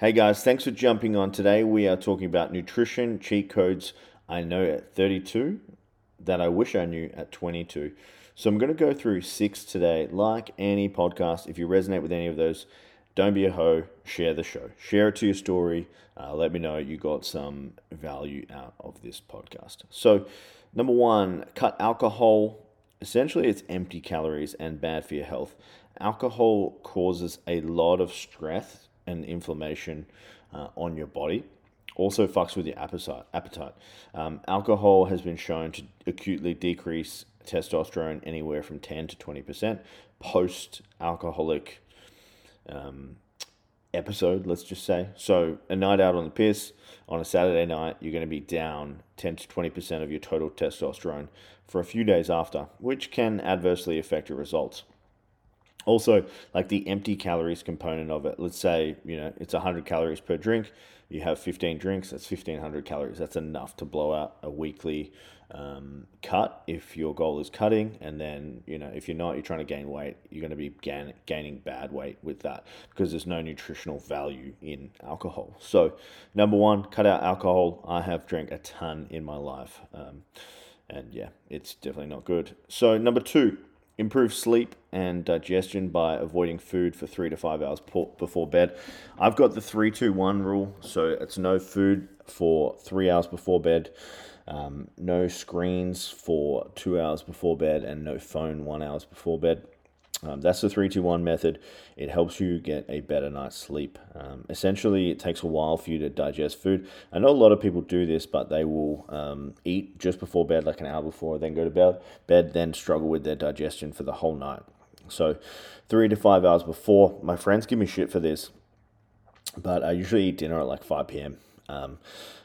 Hey guys, thanks for jumping on today. We are talking about nutrition cheat codes I know at 32 that I wish I knew at 22. So I'm going to go through six today. Like any podcast, if you resonate with any of those, don't be a hoe, share the show. Share it to your story. Uh, let me know you got some value out of this podcast. So, number one, cut alcohol. Essentially, it's empty calories and bad for your health. Alcohol causes a lot of stress and inflammation uh, on your body. Also fucks with your appetite. Appetite. Um, alcohol has been shown to acutely decrease testosterone anywhere from 10 to 20% post alcoholic um, episode, let's just say. So, a night out on the piss on a Saturday night, you're going to be down 10 to 20% of your total testosterone for a few days after, which can adversely affect your results. Also, like the empty calories component of it, let's say, you know, it's 100 calories per drink. You have 15 drinks, that's 1500 calories. That's enough to blow out a weekly um, cut if your goal is cutting. And then, you know, if you're not, you're trying to gain weight, you're going to be gain, gaining bad weight with that because there's no nutritional value in alcohol. So, number one, cut out alcohol. I have drank a ton in my life. Um, and yeah, it's definitely not good. So, number two, improve sleep and digestion by avoiding food for three to five hours before bed. I've got the three, two, one rule, so it's no food for three hours before bed, um, no screens for two hours before bed, and no phone one hours before bed. Um, that's the 321 method. It helps you get a better night's sleep. Um, essentially, it takes a while for you to digest food. I know a lot of people do this, but they will um, eat just before bed, like an hour before, then go to bed, bed, then struggle with their digestion for the whole night. So, three to five hours before. My friends give me shit for this, but I usually eat dinner at like 5 p.m. Um,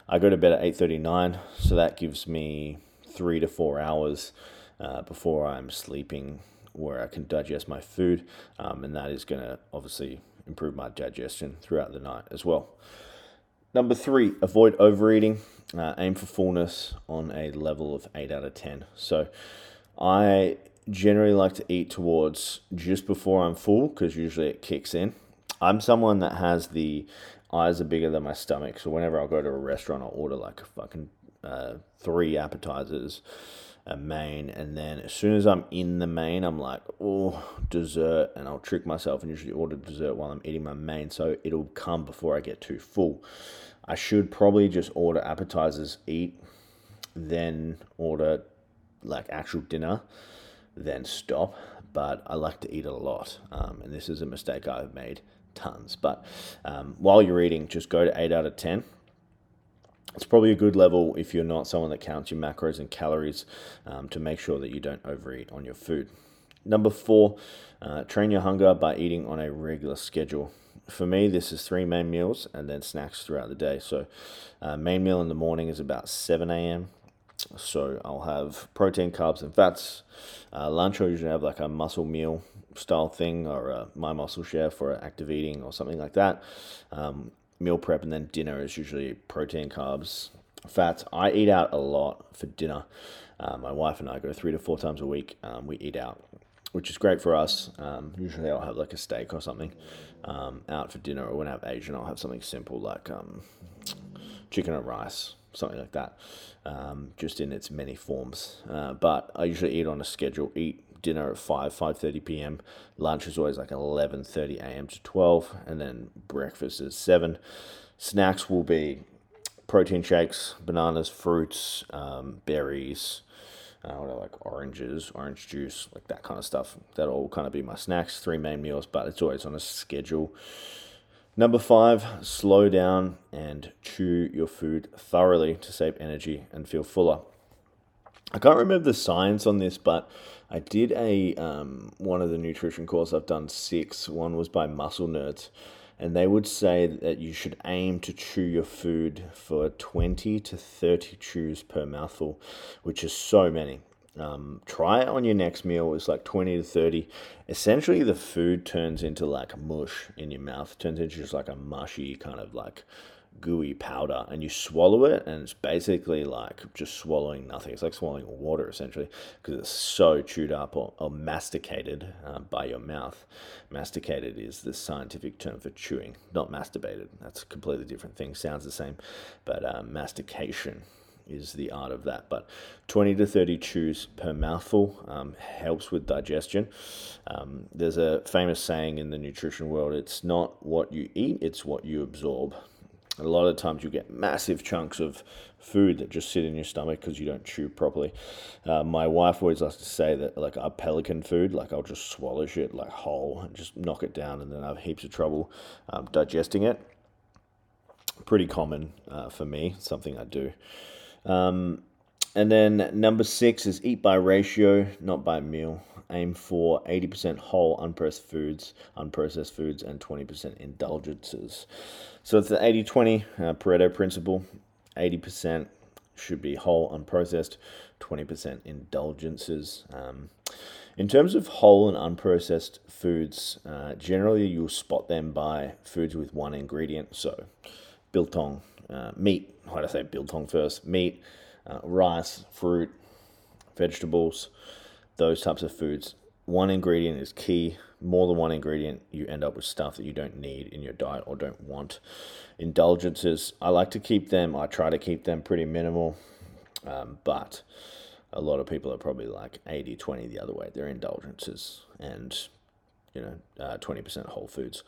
I go to bed at 8:39, so that gives me three to four hours uh, before I'm sleeping where I can digest my food, um, and that is going to obviously improve my digestion throughout the night as well. Number three, avoid overeating. Uh, aim for fullness on a level of 8 out of 10. So I generally like to eat towards just before I'm full because usually it kicks in. I'm someone that has the eyes are bigger than my stomach. So whenever I go to a restaurant, I'll order like a fucking uh, three appetizers a main, and then as soon as I'm in the main, I'm like, oh, dessert, and I'll trick myself and usually order dessert while I'm eating my main, so it'll come before I get too full. I should probably just order appetizers, eat, then order like actual dinner, then stop. But I like to eat a lot, um, and this is a mistake I've made tons. But um, while you're eating, just go to eight out of ten it's probably a good level if you're not someone that counts your macros and calories um, to make sure that you don't overeat on your food. Number four, uh, train your hunger by eating on a regular schedule. For me, this is three main meals and then snacks throughout the day. So, uh, main meal in the morning is about 7 a.m. So, I'll have protein, carbs, and fats. Uh, lunch, I usually have like a muscle meal style thing or a My Muscle Chef for active eating or something like that. Um, meal prep, and then dinner is usually protein, carbs, fats. I eat out a lot for dinner. Uh, my wife and I go three to four times a week. Um, we eat out, which is great for us. Um, usually I'll have like a steak or something um, out for dinner, or when I have Asian, I'll have something simple like um, chicken and rice, something like that, um, just in its many forms. Uh, but I usually eat on a schedule, eat dinner at 5 5.30 p.m lunch is always like 11.30 a.m to 12 and then breakfast is 7 snacks will be protein shakes bananas fruits um, berries uh, what I like oranges orange juice like that kind of stuff. That'll all kind of be my snacks three main meals but it's always on a schedule. Number five, slow down and chew your food thoroughly to save energy and feel fuller. I can't remember the science on this, but I did a um, one of the nutrition course. I've done six. One was by Muscle Nerds, and they would say that you should aim to chew your food for twenty to thirty chews per mouthful, which is so many. Um, try it on your next meal. It's like twenty to thirty. Essentially, the food turns into like mush in your mouth. It turns into just like a mushy kind of like gooey powder and you swallow it and it's basically like just swallowing nothing. It's like swallowing water essentially because it's so chewed up or, or masticated uh, by your mouth. Masticated is the scientific term for chewing, not masturbated. That's a completely different thing. Sounds the same, but uh, mastication is the art of that. But 20 to 30 chews per mouthful um, helps with digestion. Um, there's a famous saying in the nutrition world it's not what you eat, it's what you absorb. A lot of times you get massive chunks of food that just sit in your stomach because you don't chew properly. Uh, my wife always likes to say that like our pelican food, like I'll just swallow shit like whole and just knock it down, and then I have heaps of trouble um, digesting it. Pretty common uh, for me, something I do. Um, and then number six is eat by ratio, not by meal. Aim for 80% whole unprocessed foods, unprocessed foods, and 20% indulgences. So it's the 80 20 uh, Pareto principle. 80% should be whole unprocessed, 20% indulgences. Um, in terms of whole and unprocessed foods, uh, generally you'll spot them by foods with one ingredient. So, biltong, uh, meat, how do I say biltong first? Meat, uh, rice, fruit, vegetables, those types of foods. One ingredient is key. More than one ingredient, you end up with stuff that you don't need in your diet or don't want. Indulgences, I like to keep them, I try to keep them pretty minimal, um, but a lot of people are probably like 80 20 the other way. They're indulgences and, you know, uh, 20% whole foods.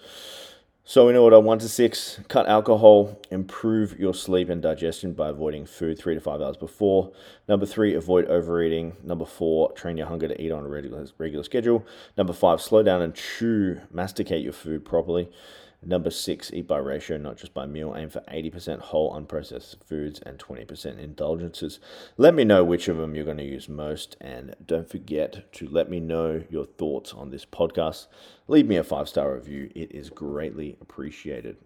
So, in order one to six, cut alcohol, improve your sleep and digestion by avoiding food three to five hours before. Number three, avoid overeating. Number four, train your hunger to eat on a regular, regular schedule. Number five, slow down and chew, masticate your food properly. Number six, eat by ratio, not just by meal. Aim for 80% whole unprocessed foods and 20% indulgences. Let me know which of them you're going to use most. And don't forget to let me know your thoughts on this podcast. Leave me a five star review, it is greatly appreciated.